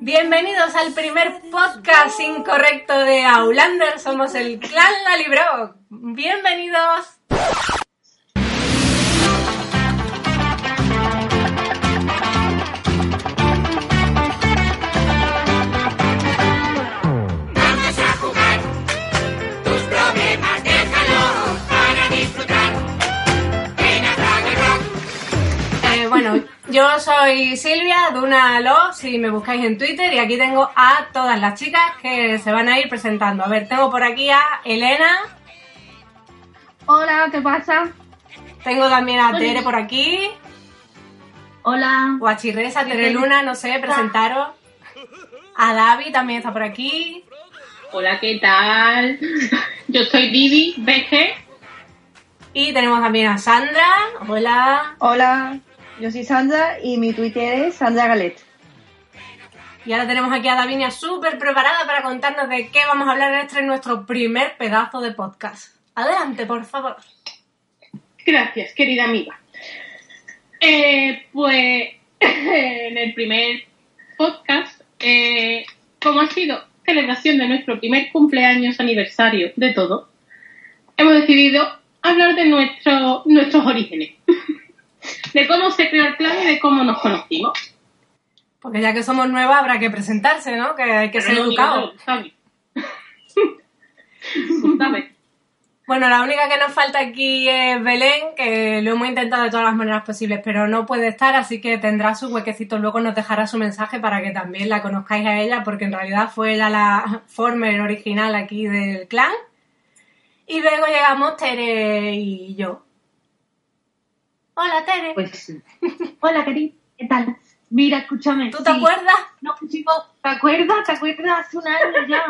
Bienvenidos al primer podcast incorrecto de Aulander. Somos el clan Lalibro. Bienvenidos. Yo soy Silvia, Duna Lo, si me buscáis en Twitter, y aquí tengo a todas las chicas que se van a ir presentando. A ver, tengo por aquí a Elena, Hola, ¿qué pasa? tengo también a Tere por aquí, Hola. o a Chirresa, Tere Luna, no sé, presentaros. A Davi también está por aquí. Hola, ¿qué tal? Yo soy Divi, BG. Y tenemos también a Sandra. Hola. Hola, yo soy Sandra y mi Twitter es Sandra Galet. Y ahora tenemos aquí a Davinia súper preparada para contarnos de qué vamos a hablar en este nuestro primer pedazo de podcast. Adelante, por favor. Gracias, querida amiga. Eh, pues en el primer podcast, eh, como ha sido celebración de nuestro primer cumpleaños aniversario de todo, hemos decidido hablar de nuestro, nuestros orígenes. De cómo se creó el clan y de cómo nos conocimos. Porque ya que somos nuevas habrá que presentarse, ¿no? Que hay que ser Pero no, educados. no, sabes. Bueno, la única que nos falta aquí es Belén, que lo hemos intentado de todas las maneras posibles, pero no puede estar, así que tendrá su huequecito. Luego nos dejará su mensaje para que también la conozcáis a ella, porque en realidad fue ella la former original aquí del clan. Y luego llegamos Tere y yo. Hola, Tere. Pues sí. Hola, querido. ¿Qué tal? Mira, escúchame. ¿Tú te sí. acuerdas? No, chico, ¿te acuerdas? ¿Te acuerdas? Hace un año ya.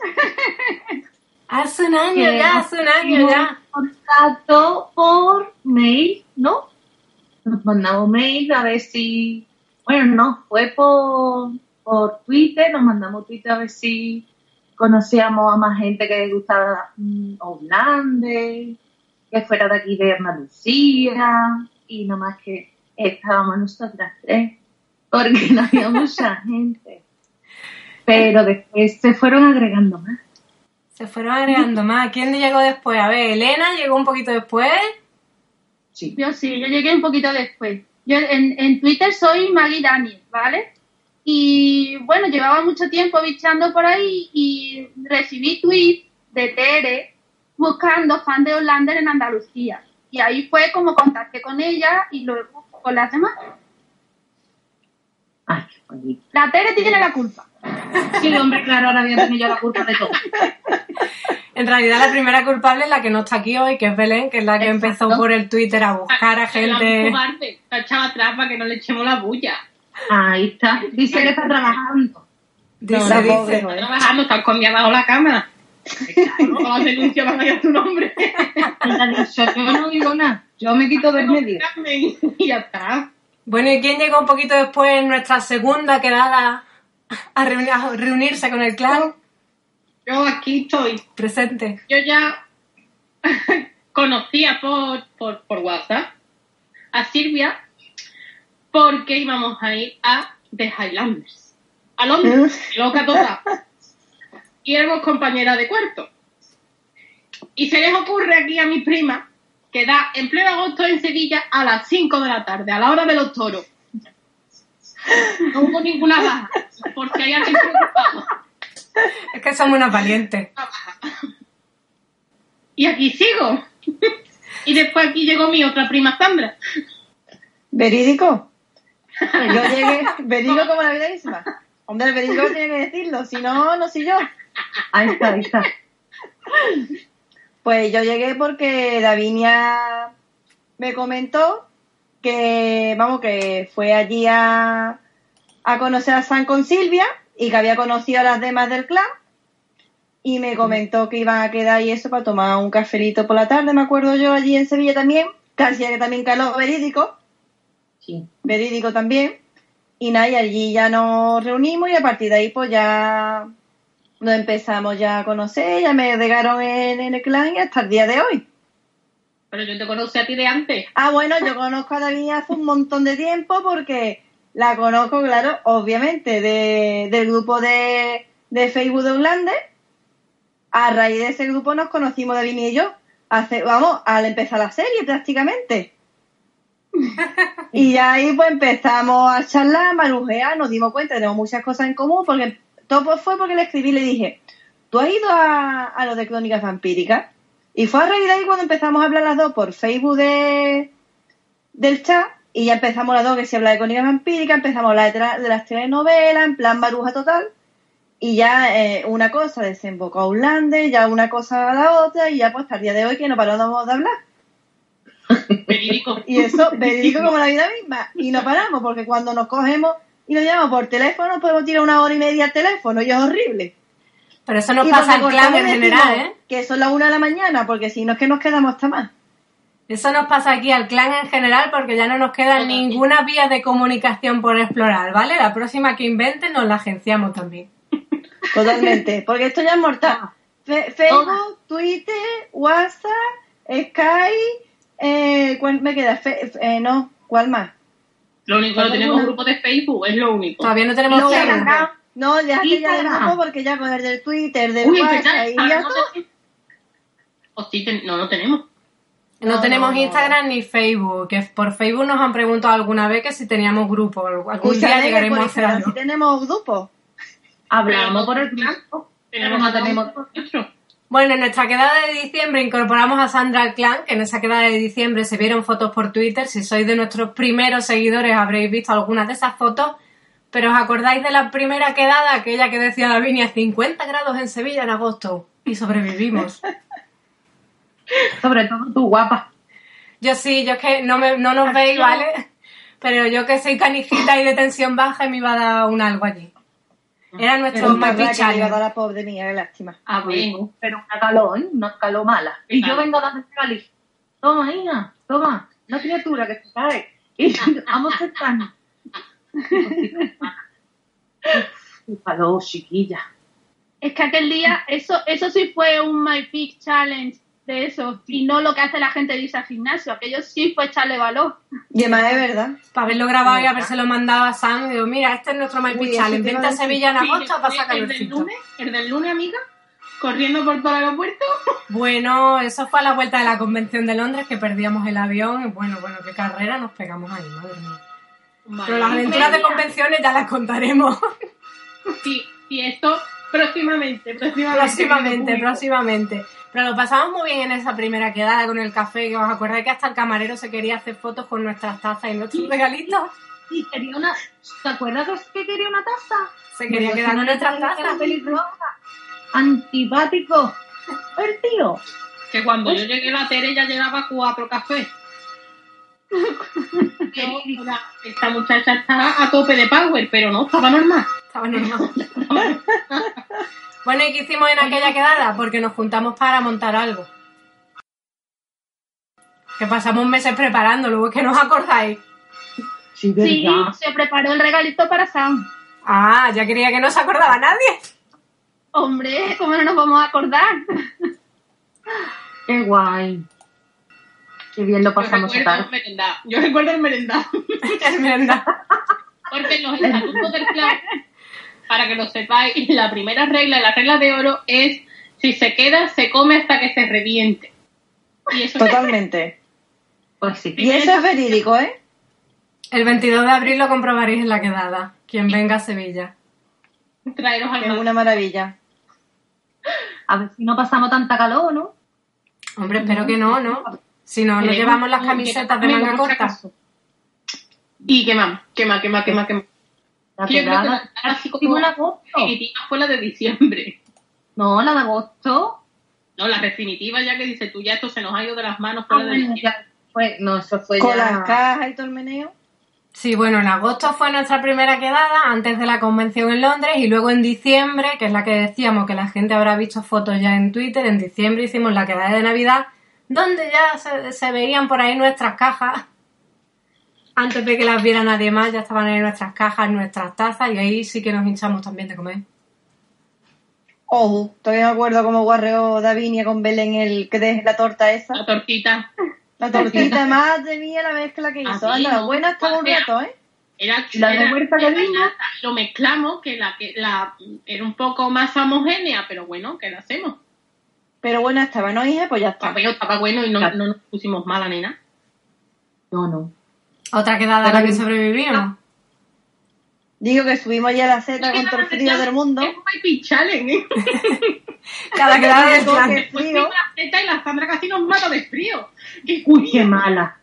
Hace un año Que ya, hace un año ya. Contacto por mail, ¿no? Nos mandamos mail a ver si. Bueno, no, fue por, por Twitter, nos mandamos Twitter a ver si conocíamos a más gente que le gustara mm, Outlander, que fuera de aquí de Andalucía, y nada más que estábamos nosotras tres, porque no había mucha gente. Pero después se fueron agregando más. Se fueron agregando más. ¿Quién llegó después? A ver, Elena llegó un poquito después. Sí. Yo sí, yo llegué un poquito después. Yo en, en Twitter soy Maggie Daniel, ¿vale? Y bueno, llevaba mucho tiempo bichando por ahí y recibí tweets de Tere buscando fan de Hollander en Andalucía. Y ahí fue como contacté con ella y luego con las demás. Ay, qué bonito. La Tere tiene la culpa. Sí, hombre, claro, ahora voy a tener yo la culpa de todo. En realidad la primera culpable es la que no está aquí hoy, que es Belén, que es la que Exacto. empezó por el Twitter a buscar a gente. la echaba atrás para que no le echemos la bulla. Ahí está. Dice que está trabajando. Dice, la dice. Está trabajando, está escondida bajo la cama. No las denuncias van a ir a tu nombre. Yo no digo nada. Yo me quito del medio. Y ya está. Bueno, ¿y quién llegó un poquito después en nuestra segunda quedada a, reuni- a reunirse con el clan? Yo aquí estoy. Presente. Yo ya conocía por, por, por WhatsApp a Silvia porque íbamos a ir a The Highlanders. A Londres, loca toda. Y éramos compañeras de cuarto. Y se les ocurre aquí a mi prima que da en pleno agosto en Sevilla a las 5 de la tarde, a la hora de los toros. No hubo ninguna baja, por si hay alguien preocupado. Es que somos unas valientes. Y aquí sigo. Y después aquí llegó mi otra prima Sandra. ¿Verídico? Yo llegué, verídico como la vida misma. Hombre, el verídico tiene que decirlo, si no, no soy yo. Ahí está, ahí está. Pues yo llegué porque Davinia me comentó que, vamos, que fue allí a, a conocer a San con Silvia y que había conocido a las demás del clan y me comentó que iban a quedar y eso para tomar un cafelito por la tarde, me acuerdo yo, allí en Sevilla también, casi que también caló verídico, Sí. verídico también, y nada, y allí ya nos reunimos y a partir de ahí pues ya nos empezamos ya a conocer, ya me agregaron en, en el clan y hasta el día de hoy. Pero yo te conocí a ti de antes. Ah, bueno, yo conozco a David hace un montón de tiempo porque la conozco, claro, obviamente, de, del grupo de, de Facebook de Holanda. A raíz de ese grupo nos conocimos David y yo. Hace, vamos, al empezar la serie prácticamente. y ya ahí pues empezamos a charlar, marujear, nos dimos cuenta, tenemos muchas cosas en común, porque todo pues fue porque le escribí y le dije, ¿tú has ido a, a lo de Crónicas Vampíricas? Y fue a raíz de ahí cuando empezamos a hablar las dos por Facebook de, del chat y ya empezamos las dos que si habla de Crónicas Vampíricas, empezamos a hablar de, tra- de las telenovelas, en plan baruja total. Y ya eh, una cosa desembocó a un lande, ya una cosa a la otra, y ya pues hasta el día de hoy que no paramos de hablar. Verídico. Y eso, verídico como la vida misma. Y no paramos, porque cuando nos cogemos y nos llamamos por teléfono, podemos tirar una hora y media al teléfono, y es horrible. Pero eso nos Y pasa en y decimos general, ¿eh? Que son las una de la mañana, porque si no es que nos quedamos hasta más. Eso nos pasa aquí al clan en general porque ya no nos queda Total. ninguna vía de comunicación por explorar, ¿vale? La próxima que inventen nos la agenciamos también. Totalmente. Porque esto ya es mortal. Fe- Facebook, Twitter, WhatsApp, Skype, eh, ¿cuál me queda? Fe- eh, no, ¿cuál más? Lo único que no tenemos un grupo de Facebook, es lo único. Todavía no tenemos No, Facebook. no, ya Instagram. grupo porque ya con el del Twitter, del Uy, WhatsApp y ya no, todo. te- O sí, ten- no, no tenemos. No, No, tenemos. Instagram ni Facebook. Que por Facebook nos han preguntado alguna vez que si teníamos grupo. Algún Escúchame, día llegaremos a hacer algo. sí tenemos grupo. Hablamos por el grupo. Tenemos no tenemos-. Bueno, en nuestra quedada de diciembre incorporamos a Sandra al clan, que en esa quedada de diciembre se vieron fotos por Twitter. Si sois de nuestros primeros seguidores habréis visto algunas de esas fotos. Pero os acordáis de la primera quedada, aquella que decía Lavinia 50 grados en Sevilla en agosto. Y sobrevivimos. Sobre todo tú, guapa. Yo sí, yo es que no, me, no nos veis, ¿vale? Pero yo que soy canijita y de tensión baja me iba a dar un algo allí. Era nuestro Pero más a la pobre mía, qué lástima. Ah, bueno, pero una calor, ¿eh? Una calor mala. Y yo vengo a darme cáliz. Toma, hija, toma. Una criatura que se cae. Y vamos a sentarnos. Qué calor, chiquilla. Es que aquel día, eso, eso sí fue un My Peak Challenge de eso, y no lo que hace la gente de irse al gimnasio, aquello sí fue echarle valor. Y además es verdad. Para haberlo grabado y habérselo mandado a Sam, digo, mira, este es nuestro eso Challenge. Vente a. Sevilla en Sí, agosto a que fue pasar el del lunes, el del lunes, amiga, corriendo por todo el aeropuerto. Bueno, eso fue a la vuelta de la convención de Londres que perdíamos el avión. Y bueno, bueno, qué carrera nos pegamos ahí, madre mía. Pero las aventuras de convenciones ya las contaremos Sí, y esto próximamente, próximamente. próximamente, próximamente. Pero lo pasamos muy bien en esa primera quedada con el café, que os acordáis que hasta el camarero se quería hacer fotos con nuestras tazas y nuestros regalitos. Y quería una. ¿Te acuerdas que quería una taza? Se quería quedar con nuestras tazas. pelirroja. Antipático. El tío. Que cuando yo llegué a la Tere ya llevaba cuatro cafés. Yo, esta muchacha está a tope de power, pero no, estaba normal. Estaba normal. Bueno, ¿y qué hicimos en aquella quedada? Porque nos juntamos para montar algo. Que pasamos meses preparándolo, es que no os acordáis. Sí, Sí, se preparó el regalito para Sam. Ah, ya creía que no se acordaba nadie. Hombre, ¿cómo no nos vamos a acordar? Qué guay. Qué bien lo Yo pasamos recuerdo esa el merendado. Yo recuerdo el merendado. Es verdad. Porque en los estatutos del clan, para que lo sepáis, la primera regla, la regla de oro es si se queda, se come hasta que se reviente. Y eso Totalmente. Pues sí. Y eso es verídico, ¿eh? El 22 de abril lo comprobaréis en la quedada. Quien venga a Sevilla. traeros al Es una maravilla. A ver si no pasamos tanta calor, ¿no? Hombre, espero que no, ¿no? Si no, nos llevamos las camisetas de manga corta. Y quema, quema, quema, quema, quema. La que quedada. la- así como Hicimos en agosto. definitiva fue la de diciembre. No, la de agosto. No, la definitiva ya que dice tú, ya esto se nos ha ido de las manos fue Ah, la de bueno, ya fue. No, eso fue Con ya. las cajas y todo el meneo. Sí, bueno, en agosto fue nuestra primera quedada, antes de la convención en Londres, y luego en diciembre, que es la que decíamos que la gente habrá visto fotos ya en Twitter, en diciembre hicimos la quedada de Navidad, donde ya se, se veían por ahí nuestras cajas. Antes de que las viera nadie más, ya estaban ahí nuestras cajas, nuestras tazas, y ahí sí que nos hinchamos también de comer. Ojo, todavía me acuerdo cómo guarreó Davinia con Belén el que de la torta esa. La tortita. La tortita madre mía, la mezcla que hizo. Así, Anda, ¿no? buena estaba un rato, ¿eh? Era, La de era- de era nata, Lo mezclamos, que la, que la era un poco más homogénea, pero bueno, ¿qué le hacemos? Pero buena estaba, ¿no, hija? Pues ya está. Estaba, estaba bueno y no, no nos pusimos mala, nena. No, no. Otra quedada a la que sobrevivimos. Digo que subimos ya la Z con todo el frío del mundo. Es un Challenge, ¿eh? Cada quedada que Después frío. la Z y la Sandra casi nos mata de frío. ¡Qué Uy, qué mala.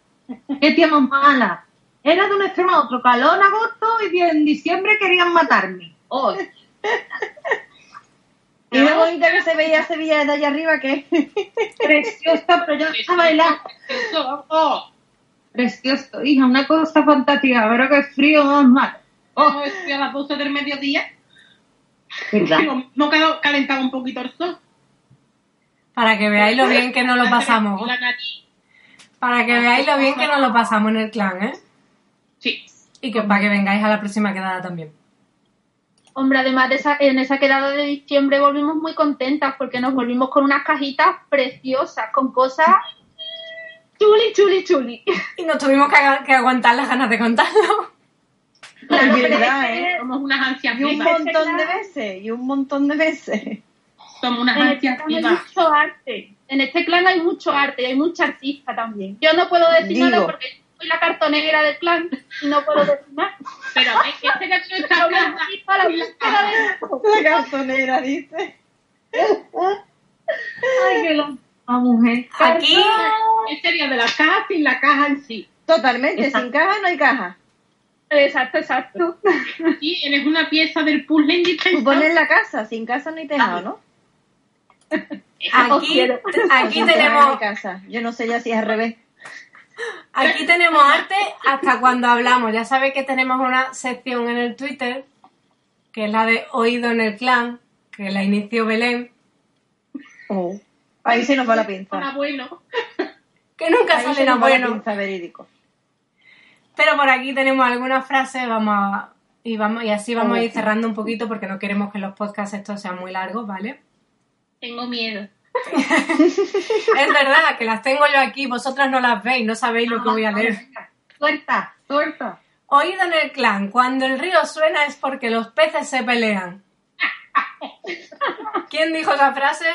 Qué tía más mala. Era de un extremo a otro. Calor en agosto y en diciembre querían matarme. Oh, Y lo bonita que se veía Sevilla desde allá arriba, que preciosa, pero yo estaba helada. Precioso, hija, una cosa fantástica, pero que frío más malo. Oh, estoy a las 12 del mediodía. verdad. No quedó calentado un poquito el sol. Para que veáis lo bien que nos lo pasamos. Para que veáis lo bien que nos lo pasamos en el clan, ¿eh? Sí. Y que para que vengáis a la próxima quedada también. Hombre, además de esa, en esa quedada de diciembre volvimos muy contentas porque nos volvimos con unas cajitas preciosas, con cosas chuli, chuli, chuli. Y nos tuvimos que, que aguantar las ganas de contarlo. es verdad, ¿eh? Somos unas ansias Y un vivas. montón de veces, y un montón de veces. Somos unas En este ansias hay vivas. mucho arte. En este clan hay mucho arte y hay mucha artista también. Yo no puedo decir Digo. nada porque soy la cartonera del clan y no puedo decir nada. Pero a ver, este que no está Pero me hablando. dedico a la La cartonera, dice. Ay, que la, la mujer. Aquí, ¿Qué sería de la caja sin la caja en sí? Totalmente, Exacto. sin caja no hay caja. Exacto, exacto. Y eres una pieza del puzzle Tú indispensable. pones la casa, sin casa no hay tejado, ¿no? aquí, aquí tenemos, casa. Yo no sé ya si es al revés. aquí tenemos arte hasta cuando hablamos. Ya sabéis que tenemos una sección en el Twitter, que es la de Oído en el Clan, que la inició Belén, Oh. Ahí se nos va la Con pinza. abuelo. que nunca Ahí se sale nos la bueno. pinza verídico. Pero por aquí tenemos algunas frases, vamos a- y vamos y así vamos a ir cerrando un poquito porque no queremos que los podcasts estos sean muy largos, ¿vale? Tengo miedo. Es verdad que las tengo yo aquí, vosotras no las veis, no sabéis lo que voy a leer. Suelta, suelta. Oído en el clan, cuando el río suena es porque los peces se pelean. ¿Quién dijo esa frase?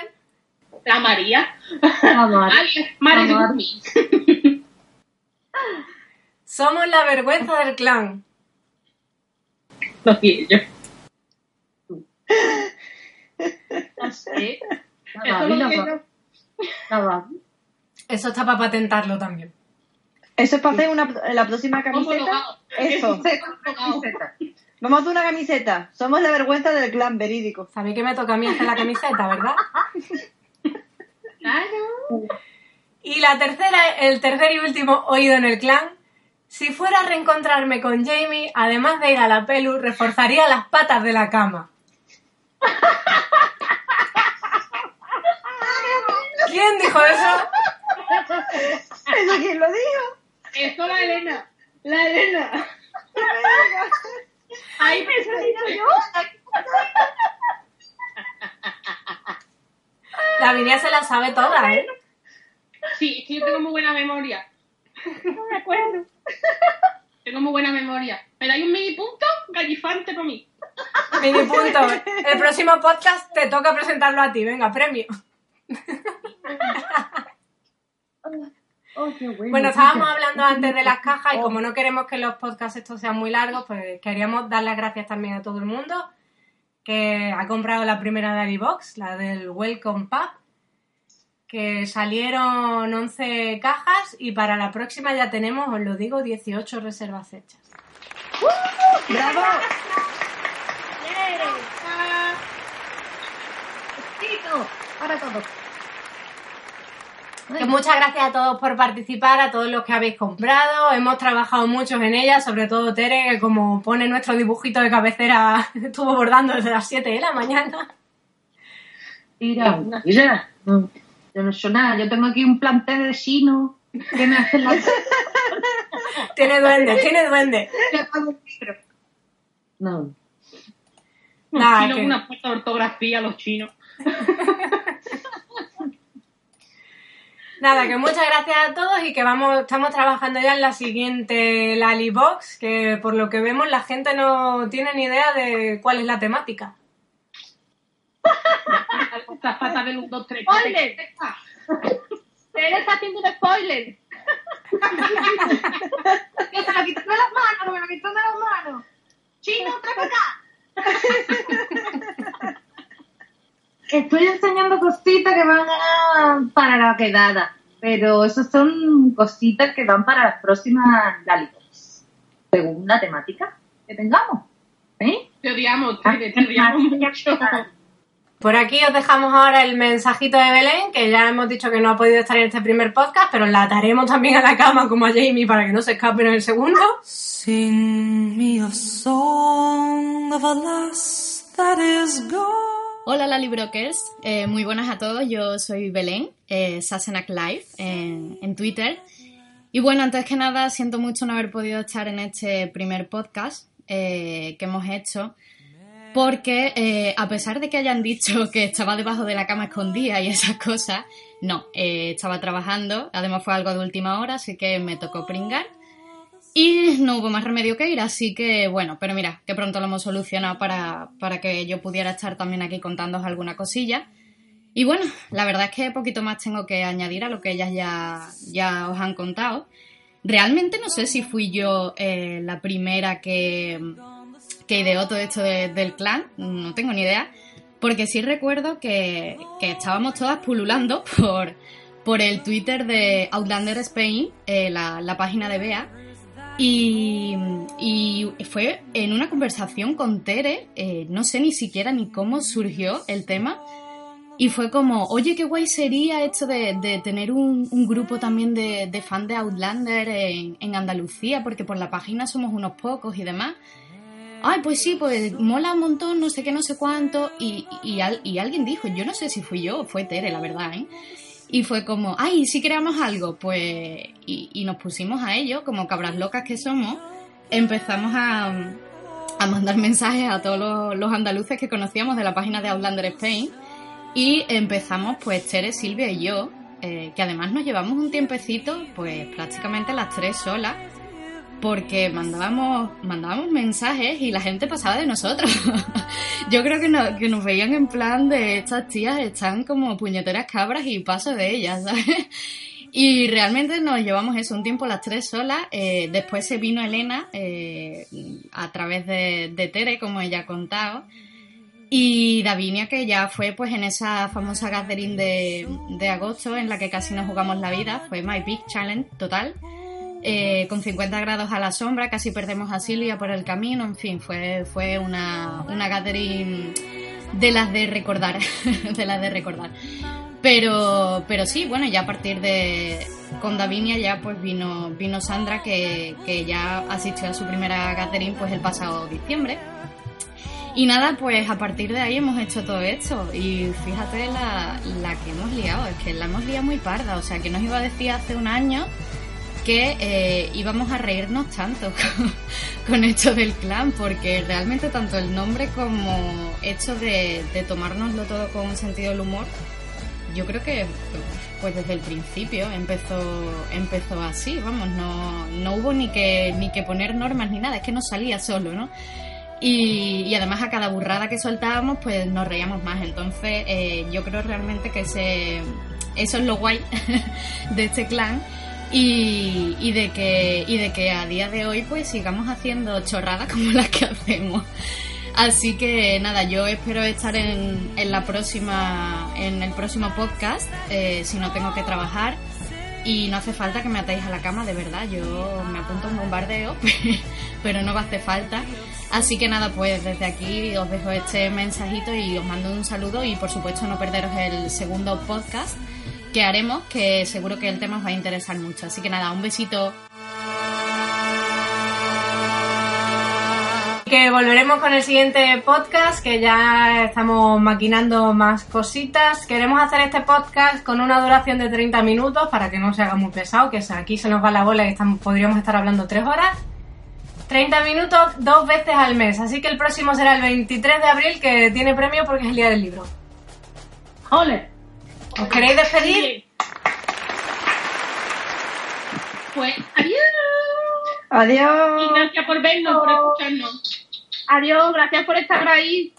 La María. Mari. Dumi. Somos la vergüenza del clan. Lo siento. No sé. La Eso Babi, la la está para patentarlo también. Eso es para hacer una, la próxima camiseta. Eso. Camiseta. Vamos a hacer una camiseta. Somos la vergüenza del clan verídico. Sabéis que me toca a mí hacer la camiseta, ¿verdad? Claro. Y la tercera, el tercer y último oído en el clan. Si fuera a reencontrarme con Jamie, además de ir a la pelu, reforzaría las patas de la cama. ¿Quién dijo eso? ¿Eso quién lo dijo? Eso la Elena. La Elena. Ahí me yo. La Vinia se la sabe toda, ¿eh? Sí, es que yo tengo muy buena memoria. No me acuerdo. Tengo muy buena memoria. ¿Me dais un mini punto? Gallifante para mí. Mini punto. El próximo podcast te toca presentarlo a ti. Venga, premio. Oh, bueno. Bueno, estábamos hablando antes de las cajas y como no queremos que los podcasts estos sean muy largos, pues queríamos dar las gracias también a todo el mundo que ha comprado la primera Daddy Box, la del Welcome Pack, que salieron 11 cajas y para la próxima ya tenemos, os lo digo, 18 reservas hechas. ¡Bravo! Besito Para todos. Que muchas gracias a todos por participar, a todos los que habéis comprado. Hemos trabajado muchos en ella, sobre todo Tere, que como pone nuestro dibujito de cabecera, estuvo bordando desde las 7 de la mañana. Mira, mira. No, yo no soy nada. Yo tengo aquí un plantel de chino que me hacen la... Tiene duende, tiene duende. No. Los chinos, que- una falta de ortografía, los chinos. Nada, que muchas gracias a todos y que vamos, estamos trabajando ya en la siguiente Lali Box, que por lo que vemos la gente no tiene ni idea de cuál es la temática. Las patas del 1, 2, 3. Spoiler. Tere está haciendo un spoiler. Que me lo quitó de las manos, me lo quitó de las manos. Chino, trae para acá. Estoy enseñando cositas que van a- para la quedada, pero esas son cositas que van para las próximas Dalitos, según la temática que tengamos. ¿Eh? Te odiamos, Tere, te odiamos mucho. Por aquí os dejamos ahora el mensajito de Belén, que ya hemos dicho que no ha podido estar en este primer podcast, pero la ataremos también a la cama como a Jamie para que no se escape en el segundo. Sing me a song of a lass that is gone. Hola Lali Brokers, Eh, muy buenas a todos, yo soy Belén, eh, Sassenach Live en, en Twitter. Y bueno, antes que nada, siento mucho no haber podido estar en este primer podcast eh, que hemos hecho, porque eh, a pesar de que hayan dicho que estaba debajo de la cama escondida y esas cosas, no, estaba trabajando, además fue algo de última hora, así que me tocó pringar. Y no hubo más remedio que ir, así que bueno, pero mira, que pronto lo hemos solucionado para, para que yo pudiera estar también aquí contándoos alguna cosilla. Y bueno, la verdad es que poquito más tengo que añadir a lo que ellas ya, ya os han contado. Realmente no sé si fui yo eh, la primera que, que ideó todo esto de- del clan, no tengo ni idea, porque sí recuerdo que, que estábamos todas pululando por, por el Twitter de Outlander Spain, eh, la, la página de Bea, y, y fue en una conversación con Tere, eh, no sé ni siquiera ni cómo surgió el tema, y fue como, oye, qué guay sería esto de, de tener un, grupo también de, de fans de Outlander en, en Andalucía, porque por la página somos unos pocos y demás. Ay, pues sí, pues mola un montón, no sé qué, no sé cuánto. Y, y, al- y alguien dijo, yo no sé si fui yo fue Tere, la verdad, ¿eh? Y fue como, ay, si creamos algo, pues... Y, y nos pusimos a ello, como cabras locas que somos, empezamos a, a mandar mensajes a todos los, andaluces que conocíamos de la página de Outlander Spain. Y empezamos, pues, Tere, Silvia y yo, eh, que además nos llevamos un tiempecito, pues, prácticamente las tres solas, porque mandábamos, mandábamos mensajes y la gente pasaba de nosotros. Yo creo que, que nos veían en plan de estas tías están como puñeteras cabras y paso de ellas, ¿sabes? Y realmente nos llevamos eso un tiempo las tres solas. eh, después se vino Elena eh, a través de, de Tere, como ella ha contado. Y Davinia, que ya fue pues en esa famosa gathering de, de agosto en la que casi nos jugamos la vida, fue My Big Challenge total. Eh, con 50 grados a la sombra, casi perdemos a Silvia por el camino, en fin, fue, fue una, una gathering de las de recordar, de las de recordar. Pero, pero sí, bueno, ya a partir de con Davinia ya pues vino, vino Sandra que, que ya asistió a su primera gathering pues el pasado diciembre. Y nada, pues a partir de ahí hemos hecho todo esto. Y fíjate la, la que hemos liado, es que la hemos liado muy parda. O sea, que nos iba a decir hace un año que eh, íbamos a reírnos tanto con, con esto del clan, porque realmente tanto el nombre como hecho de, tomárnoslo todo con un sentido del humor, yo creo que pues desde el principio empezó empezó así, vamos, no, no hubo ni que ni que poner normas ni nada, es que nos salía solo, ¿no? Y, y además a cada burrada que soltábamos, pues nos reíamos más. Entonces, eh, yo creo realmente que ese, eso es lo guay de este clan. Y, de que, y de que a día de hoy pues sigamos haciendo chorradas como las que hacemos. Así que nada, yo espero estar en, en la próxima, en el próximo podcast, eh, si no tengo que trabajar. Y no hace falta que me atéis a la cama, de verdad. Yo me apunto un bombardeo, pero no va a hacer falta. Así que nada, pues desde aquí os dejo este mensajito y os mando un saludo y por supuesto no perderos el segundo podcast que haremos, que seguro que el tema os va a interesar mucho. Así que nada, un besito. Que volveremos con el siguiente podcast, que ya estamos maquinando más cositas. Queremos hacer este podcast con una duración de 30 minutos para que no se haga muy pesado, que aquí se nos va la bola y estamos, podríamos estar hablando tres horas. 30 minutos dos veces al mes, así que el próximo será el 23 de abril, que tiene premio porque es el día del libro. ¡Ole! ¿Os queréis despedir? Pues adiós. Adiós. Y gracias por vernos, por escucharnos. Adiós, gracias por estar ahí.